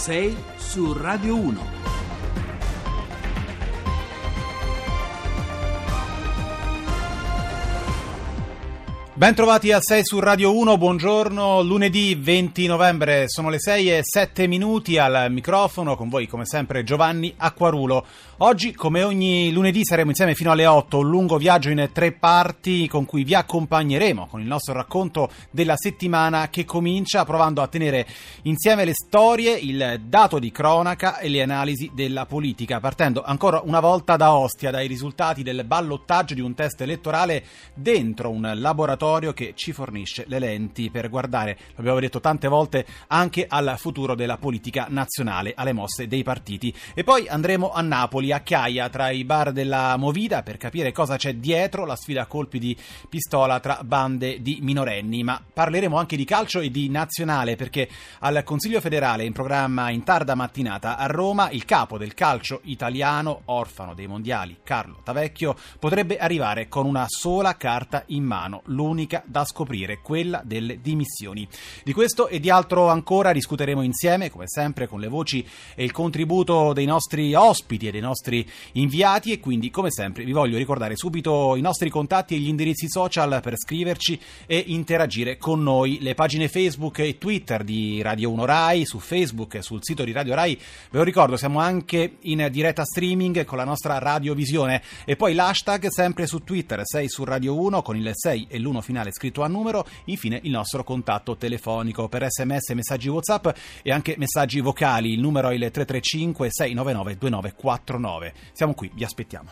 6 su Radio 1. Ben trovati a 6 su Radio 1, buongiorno, lunedì 20 novembre, sono le 6 e 7 minuti al microfono, con voi come sempre Giovanni Acquarulo. Oggi, come ogni lunedì, saremo insieme fino alle 8, un lungo viaggio in tre parti con cui vi accompagneremo con il nostro racconto della settimana che comincia provando a tenere insieme le storie, il dato di cronaca e le analisi della politica, partendo ancora una volta da Ostia, dai risultati del ballottaggio di un test elettorale dentro un laboratorio laboratorio che ci fornisce le lenti per guardare, l'abbiamo detto tante volte, anche al futuro della politica nazionale, alle mosse dei partiti. E poi andremo a Napoli, a Chiaia, tra i bar della Movida, per capire cosa c'è dietro la sfida a colpi di pistola tra bande di minorenni. Ma parleremo anche di calcio e di nazionale, perché al Consiglio federale in programma in tarda mattinata a Roma il capo del calcio italiano, orfano dei mondiali, Carlo Tavecchio, potrebbe arrivare con una sola carta in mano, l'unica unica da scoprire, quella delle dimissioni. Di questo e di altro ancora discuteremo insieme, come sempre, con le voci e il contributo dei nostri ospiti e dei nostri inviati e quindi, come sempre, vi voglio ricordare subito i nostri contatti e gli indirizzi social per scriverci e interagire con noi. Le pagine Facebook e Twitter di Radio 1 Rai, su Facebook e sul sito di Radio Rai. Ve lo ricordo, siamo anche in diretta streaming con la nostra radiovisione e poi l'hashtag sempre su Twitter, 6 su Radio 1 con il 6 e l'1 finale scritto a numero, infine il nostro contatto telefonico per sms, messaggi WhatsApp e anche messaggi vocali. Il numero è il 335 699 2949. Siamo qui, vi aspettiamo.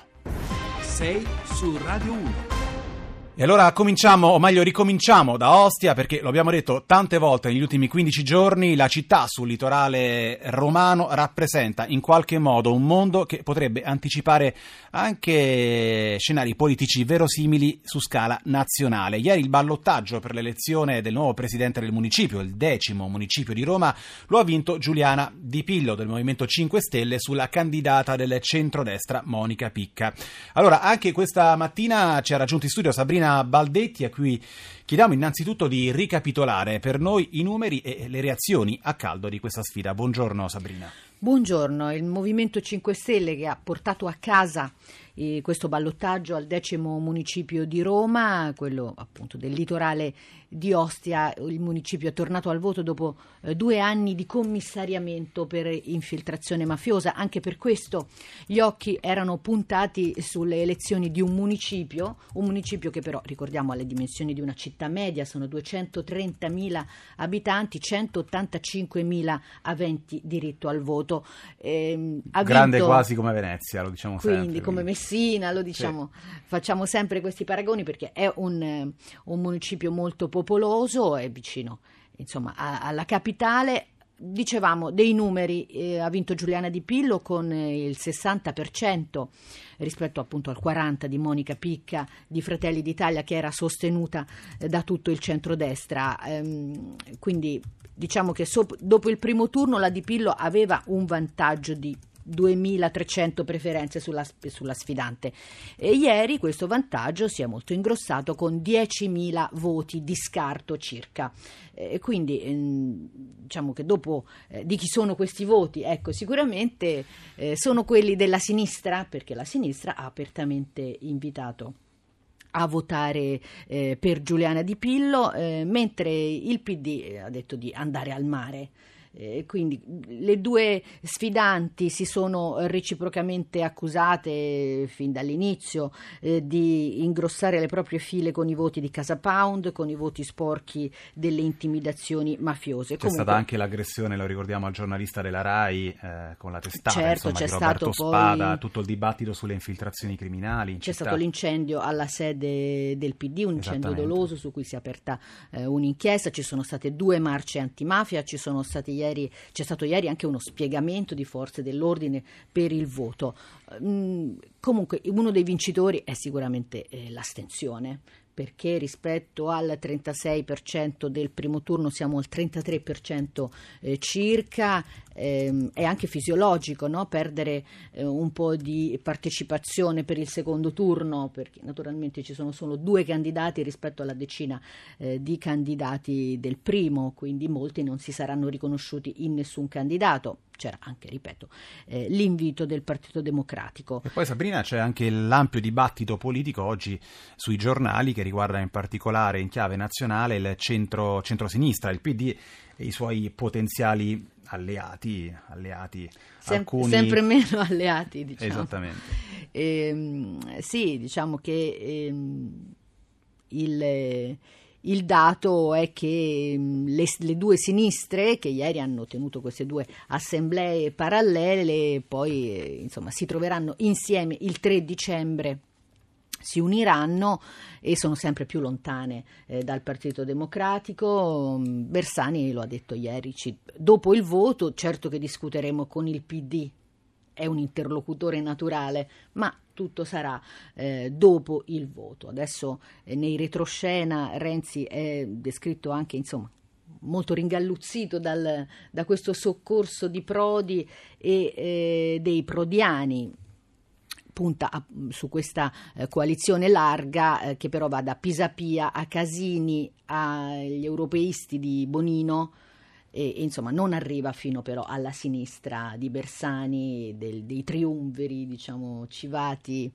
6 su Radio 1. E allora cominciamo, o meglio ricominciamo da Ostia, perché lo abbiamo detto tante volte negli ultimi 15 giorni, la città sul litorale romano rappresenta in qualche modo un mondo che potrebbe anticipare anche scenari politici verosimili su scala nazionale. Ieri il ballottaggio per l'elezione del nuovo presidente del municipio, il decimo municipio di Roma, lo ha vinto Giuliana Di Pillo del Movimento 5 Stelle sulla candidata del centrodestra Monica Picca. Allora, anche questa mattina ci ha raggiunto in studio Sabrina Sabrina Baldetti a cui chiediamo innanzitutto di ricapitolare per noi i numeri e le reazioni a caldo di questa sfida. Buongiorno Sabrina. Buongiorno, il Movimento 5 Stelle che ha portato a casa eh, questo ballottaggio al decimo municipio di Roma, quello appunto del litorale di Ostia, il municipio è tornato al voto dopo eh, due anni di commissariamento per infiltrazione mafiosa, anche per questo gli occhi erano puntati sulle elezioni di un municipio, un municipio che però ricordiamo ha le dimensioni di una città media, sono 230.000 abitanti, 185.000 aventi diritto al voto. Eh, Grande vinto, quasi come Venezia, lo diciamo quindi, sempre. Come quindi. Messina, lo diciamo, sì. facciamo sempre questi paragoni perché è un, un municipio molto popoloso, è vicino insomma, a, alla capitale. Dicevamo dei numeri, eh, ha vinto Giuliana Di Pillo con eh, il 60% rispetto appunto al 40% di Monica Picca di Fratelli d'Italia che era sostenuta eh, da tutto il centrodestra. Ehm, quindi diciamo che so, dopo il primo turno la Di Pillo aveva un vantaggio di 2.300 preferenze sulla, sulla sfidante. E ieri questo vantaggio si è molto ingrossato con 10.000 voti di scarto circa. E quindi ehm, diciamo che dopo eh, di chi sono questi voti, ecco, sicuramente eh, sono quelli della sinistra, perché la sinistra ha apertamente invitato a votare eh, per Giuliana Di Pillo, eh, mentre il PD ha detto di andare al mare. Eh, quindi le due sfidanti si sono reciprocamente accusate fin dall'inizio eh, di ingrossare le proprie file con i voti di Casa Pound, con i voti sporchi delle intimidazioni mafiose. C'è Comunque, stata anche l'aggressione, lo ricordiamo, al giornalista della RAI eh, con la testata certo, insomma, c'è stato Spada, poi, tutto il dibattito sulle infiltrazioni criminali. C'è città. stato l'incendio alla sede del PD, un incendio doloso su cui si è aperta eh, un'inchiesta, ci sono state due marce antimafia, ci sono stati ieri, c'è stato ieri anche uno spiegamento di forze dell'ordine per il voto. Mm, comunque uno dei vincitori è sicuramente eh, l'astensione perché rispetto al 36% del primo turno siamo al 33% eh, circa, ehm, è anche fisiologico no? perdere eh, un po' di partecipazione per il secondo turno, perché naturalmente ci sono solo due candidati rispetto alla decina eh, di candidati del primo, quindi molti non si saranno riconosciuti in nessun candidato c'era anche, ripeto, eh, l'invito del Partito Democratico. E poi Sabrina c'è anche l'ampio dibattito politico oggi sui giornali che riguarda in particolare in chiave nazionale il centro, centro-sinistra, il PD e i suoi potenziali alleati, alleati Sem- alcuni... sempre meno alleati, diciamo. Esattamente. Ehm, sì, diciamo che ehm, il il dato è che mm, le, le, due sinistre, che ieri hanno tenuto queste due assemblee parallele, poi eh, insomma, si troveranno insieme il 3 dicembre si uniranno e sono sempre più lontane eh, dal Partito Democratico. Bersani lo ha detto ieri, ci, dopo il voto certo che discuteremo con il PD è un interlocutore naturale, ma tutto sarà eh, dopo il voto. Adesso eh, nei retroscena Renzi è descritto anche, insomma, molto ringalluzzito dal, da questo soccorso di Prodi e eh, dei prodiani punta a, su questa eh, coalizione larga eh, che però va da Pisapia a Casini agli europeisti di Bonino e, insomma non arriva fino però alla sinistra di Bersani, del, dei triumviri, diciamo, Civati,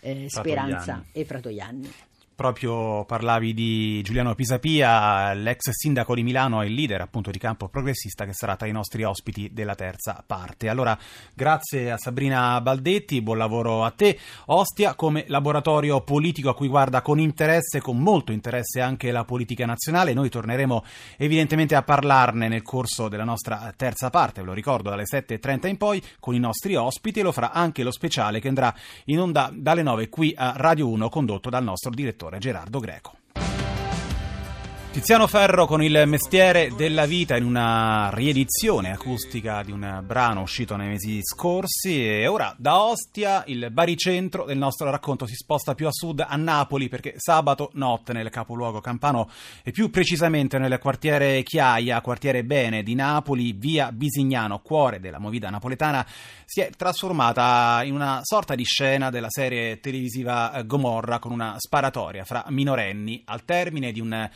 eh, Speranza e Fratoianni proprio parlavi di Giuliano Pisapia, l'ex sindaco di Milano e il leader appunto di campo progressista che sarà tra i nostri ospiti della terza parte. Allora, grazie a Sabrina Baldetti, buon lavoro a te. Ostia come laboratorio politico a cui guarda con interesse, con molto interesse anche la politica nazionale. Noi torneremo evidentemente a parlarne nel corso della nostra terza parte, ve lo ricordo, dalle 7.30 in poi con i nostri ospiti e lo farà anche lo speciale che andrà in onda dalle 9 qui a Radio 1 condotto dal nostro direttore Gerardo Greco. Tiziano Ferro con il mestiere della vita in una riedizione acustica di un brano uscito nei mesi scorsi. E ora da Ostia il baricentro del nostro racconto si sposta più a sud a Napoli perché sabato notte nel capoluogo campano e più precisamente nel quartiere Chiaia, quartiere Bene di Napoli, via Bisignano, cuore della movida napoletana, si è trasformata in una sorta di scena della serie televisiva Gomorra con una sparatoria fra minorenni al termine di un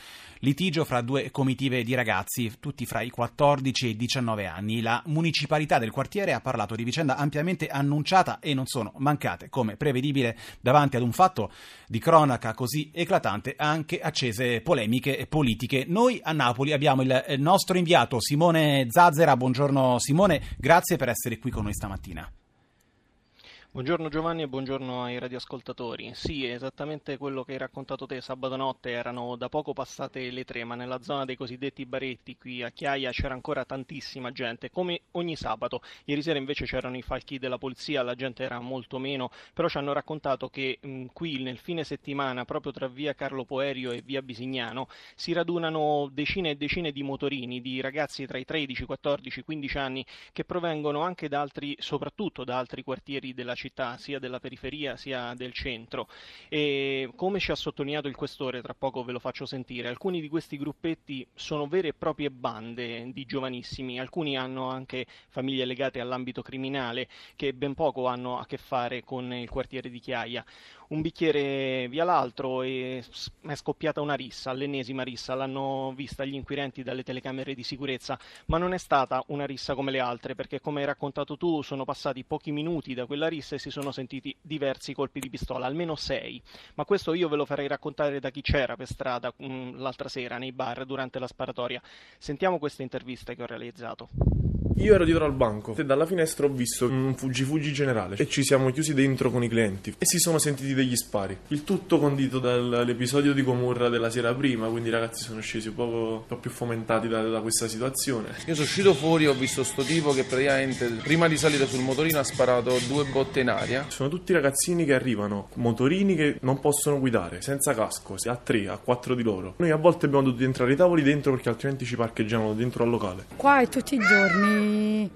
litigio fra due comitive di ragazzi, tutti fra i 14 e i 19 anni. La municipalità del quartiere ha parlato di vicenda ampiamente annunciata e non sono mancate, come prevedibile, davanti ad un fatto di cronaca così eclatante, anche accese polemiche politiche. Noi a Napoli abbiamo il nostro inviato Simone Zazzera. Buongiorno Simone, grazie per essere qui con noi stamattina. Buongiorno Giovanni e buongiorno ai radioascoltatori. Sì, esattamente quello che hai raccontato te sabato notte, erano da poco passate le tre, ma nella zona dei cosiddetti baretti qui a Chiaia c'era ancora tantissima gente, come ogni sabato. Ieri sera invece c'erano i falchi della polizia, la gente era molto meno, però ci hanno raccontato che mh, qui nel fine settimana, proprio tra via Carlo Poerio e via Bisignano, si radunano decine e decine di motorini, di ragazzi tra i 13, 14, 15 anni, che provengono anche da altri, soprattutto da altri quartieri della città città, sia della periferia sia del centro. E come ci ha sottolineato il questore, tra poco ve lo faccio sentire, alcuni di questi gruppetti sono vere e proprie bande di giovanissimi, alcuni hanno anche famiglie legate all'ambito criminale che ben poco hanno a che fare con il quartiere di Chiaia. Un bicchiere via l'altro e è scoppiata una rissa, l'ennesima rissa, l'hanno vista gli inquirenti dalle telecamere di sicurezza, ma non è stata una rissa come le altre, perché come hai raccontato tu sono passati pochi minuti da quella rissa e si sono sentiti diversi colpi di pistola, almeno sei, ma questo io ve lo farei raccontare da chi c'era per strada mm, l'altra sera nei bar durante la sparatoria. Sentiamo questa intervista che ho realizzato. Io ero dietro al banco e dalla finestra ho visto un fuggi-fuggi generale e ci siamo chiusi dentro con i clienti e si sono sentiti degli spari. Il tutto condito dall'episodio di Gomorra della sera prima, quindi i ragazzi sono scesi un po', un po più fomentati da, da, questa situazione. Io sono uscito fuori e ho visto sto tipo che praticamente prima di salire sul motorino ha sparato due botte in aria. Sono tutti ragazzini che arrivano, motorini che non possono guidare, senza casco, a tre, a quattro di loro. Noi a volte abbiamo dovuto entrare i tavoli dentro perché altrimenti ci parcheggiavano dentro al locale. Qua è tutti i giorni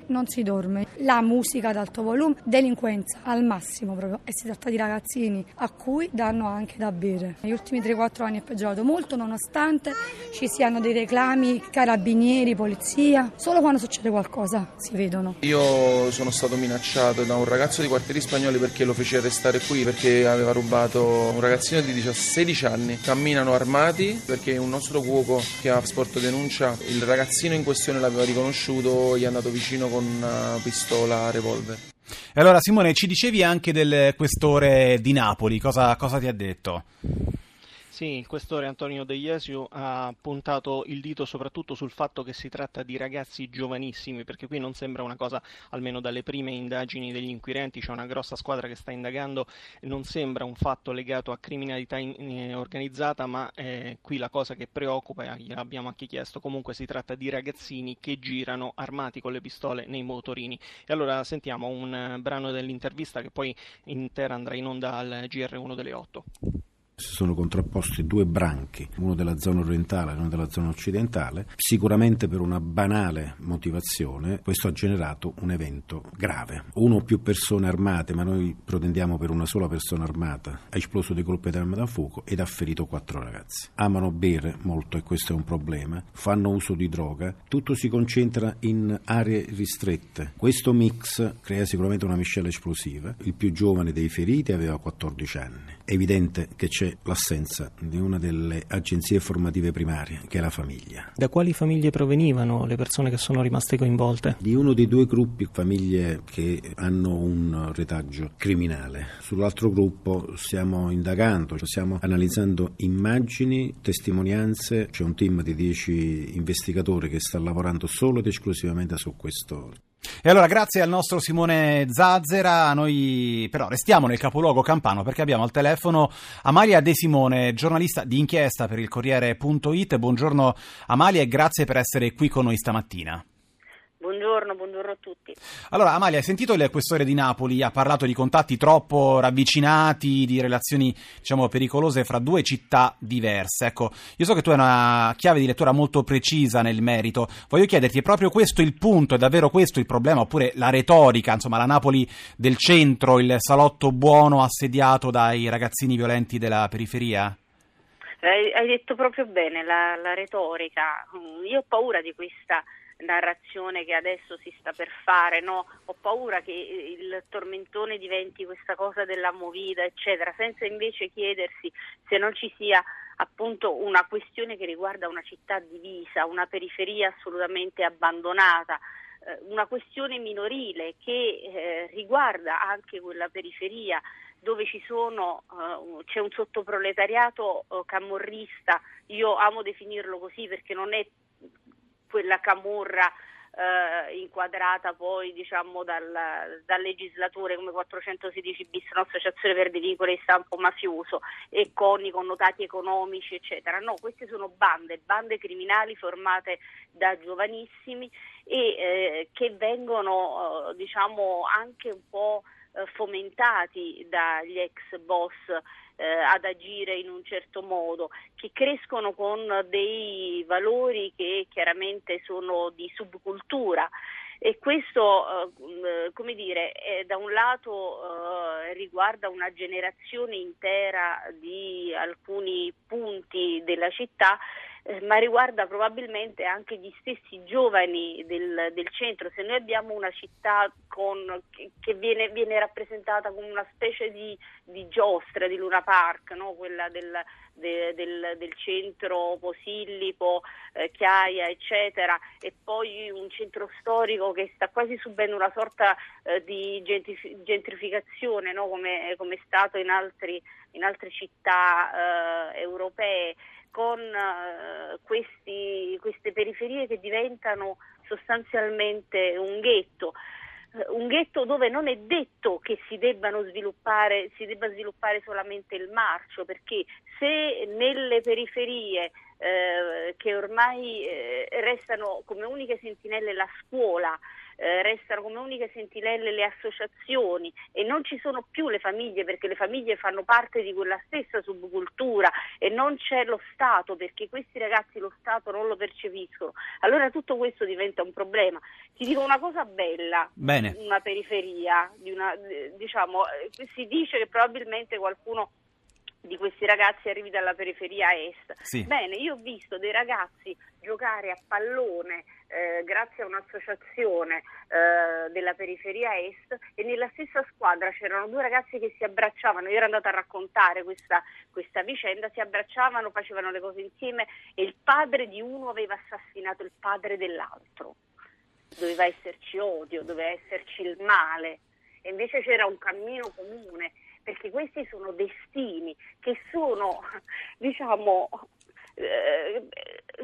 non si dorme. La musica ad alto volume, delinquenza al massimo proprio e si tratta di ragazzini a cui danno anche da bere. Negli ultimi 3-4 anni è peggiorato molto nonostante ci siano dei reclami, carabinieri, polizia. Solo quando succede qualcosa si vedono. Io sono stato minacciato da un ragazzo di quartieri spagnoli perché lo fece arrestare qui perché aveva rubato un ragazzino di 16 anni. Camminano armati perché un nostro cuoco che ha sporto denuncia, il ragazzino in questione l'aveva riconosciuto, gli è andato vicino con una pistola revolver. E allora Simone, ci dicevi anche del questore di Napoli, cosa, cosa ti ha detto? Sì, il questore Antonio De Jesio ha puntato il dito soprattutto sul fatto che si tratta di ragazzi giovanissimi, perché qui non sembra una cosa, almeno dalle prime indagini degli inquirenti, c'è una grossa squadra che sta indagando, non sembra un fatto legato a criminalità in, in, organizzata, ma eh, qui la cosa che preoccupa, e gliel'abbiamo anche chiesto, comunque si tratta di ragazzini che girano armati con le pistole nei motorini. E allora sentiamo un brano dell'intervista che poi intera andrà in onda al GR1 delle 8 si sono contrapposti due branchi, uno della zona orientale e uno della zona occidentale, sicuramente per una banale motivazione questo ha generato un evento grave. Uno o più persone armate, ma noi protendiamo per una sola persona armata, ha esploso dei colpi d'arma da fuoco ed ha ferito quattro ragazzi. Amano bere molto e questo è un problema, fanno uso di droga, tutto si concentra in aree ristrette. Questo mix crea sicuramente una miscela esplosiva. Il più giovane dei feriti aveva 14 anni. È evidente che c'è l'assenza di una delle agenzie formative primarie, che è la famiglia. Da quali famiglie provenivano le persone che sono rimaste coinvolte? Di uno dei due gruppi, famiglie che hanno un retaggio criminale. Sull'altro gruppo stiamo indagando, stiamo analizzando immagini, testimonianze, c'è un team di dieci investigatori che sta lavorando solo ed esclusivamente su questo e allora grazie al nostro Simone Zazzera, noi però restiamo nel capoluogo campano perché abbiamo al telefono Amalia De Simone, giornalista di inchiesta per il Corriere.it. Buongiorno Amalia e grazie per essere qui con noi stamattina. Buongiorno, buongiorno a tutti. Allora, Amalia, hai sentito il questore di Napoli? Ha parlato di contatti troppo ravvicinati, di relazioni, diciamo, pericolose fra due città diverse. Ecco, io so che tu hai una chiave di lettura molto precisa nel merito. Voglio chiederti, è proprio questo il punto? È davvero questo il problema? Oppure la retorica, insomma, la Napoli del centro, il salotto buono assediato dai ragazzini violenti della periferia? Hai, detto proprio bene, la, la retorica. Io ho paura di questa narrazione che adesso si sta per fare, no? ho paura che il tormentone diventi questa cosa della movida, eccetera, senza invece chiedersi se non ci sia appunto una questione che riguarda una città divisa, una periferia assolutamente abbandonata, eh, una questione minorile che eh, riguarda anche quella periferia dove sono, c'è un sottoproletariato camorrista, io amo definirlo così perché non è quella camorra eh, inquadrata poi diciamo dal, dal, legislatore come 416 bis, un'associazione per vincoli di stampo mafioso e con i connotati economici eccetera. No, queste sono bande, bande criminali formate da giovanissimi e eh, che vengono eh, diciamo anche un po' eh, fomentati dagli ex boss ad agire in un certo modo, che crescono con dei valori che chiaramente sono di subcultura. E questo eh, come dire, eh, da un lato eh, riguarda una generazione intera di alcuni punti della città eh, ma riguarda probabilmente anche gli stessi giovani del, del centro. Se noi abbiamo una città con, che, viene, viene, rappresentata come una specie di, di giostra di Luna Park, no? quella del, de, del, del, centro Posillipo, eh, Chiaia, eccetera, e poi un centro storico che sta quasi subendo una sorta eh, di gentrificazione, no? come, come, è stato in, altri, in altre città eh, europee con uh, questi, queste periferie che diventano sostanzialmente un ghetto. Uh, un ghetto dove non è detto che si, sviluppare, si debba sviluppare solamente il marcio, perché se nelle periferie eh, che ormai eh, restano come uniche sentinelle la scuola, eh, restano come uniche sentinelle le associazioni e non ci sono più le famiglie perché le famiglie fanno parte di quella stessa subcultura e non c'è lo Stato perché questi ragazzi lo Stato non lo percepiscono. Allora tutto questo diventa un problema Ti dico una cosa bella, Bene. una periferia, di una, diciamo, eh, si dice che probabilmente qualcuno di questi ragazzi arrivi dalla periferia est. Sì. Bene, io ho visto dei ragazzi giocare a pallone eh, grazie a un'associazione eh, della periferia est e nella stessa squadra c'erano due ragazzi che si abbracciavano, io ero andata a raccontare questa, questa vicenda, si abbracciavano, facevano le cose insieme e il padre di uno aveva assassinato il padre dell'altro. Doveva esserci odio, doveva esserci il male e invece c'era un cammino comune perché questi sono destini che sono, diciamo, eh,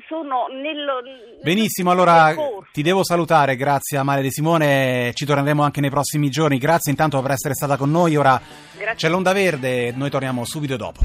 sono nello, nello Benissimo, allora percorso. ti devo salutare, grazie a Mare De Simone, ci torneremo anche nei prossimi giorni, grazie intanto per essere stata con noi, ora Grazie. c'è l'onda verde, noi torniamo subito dopo.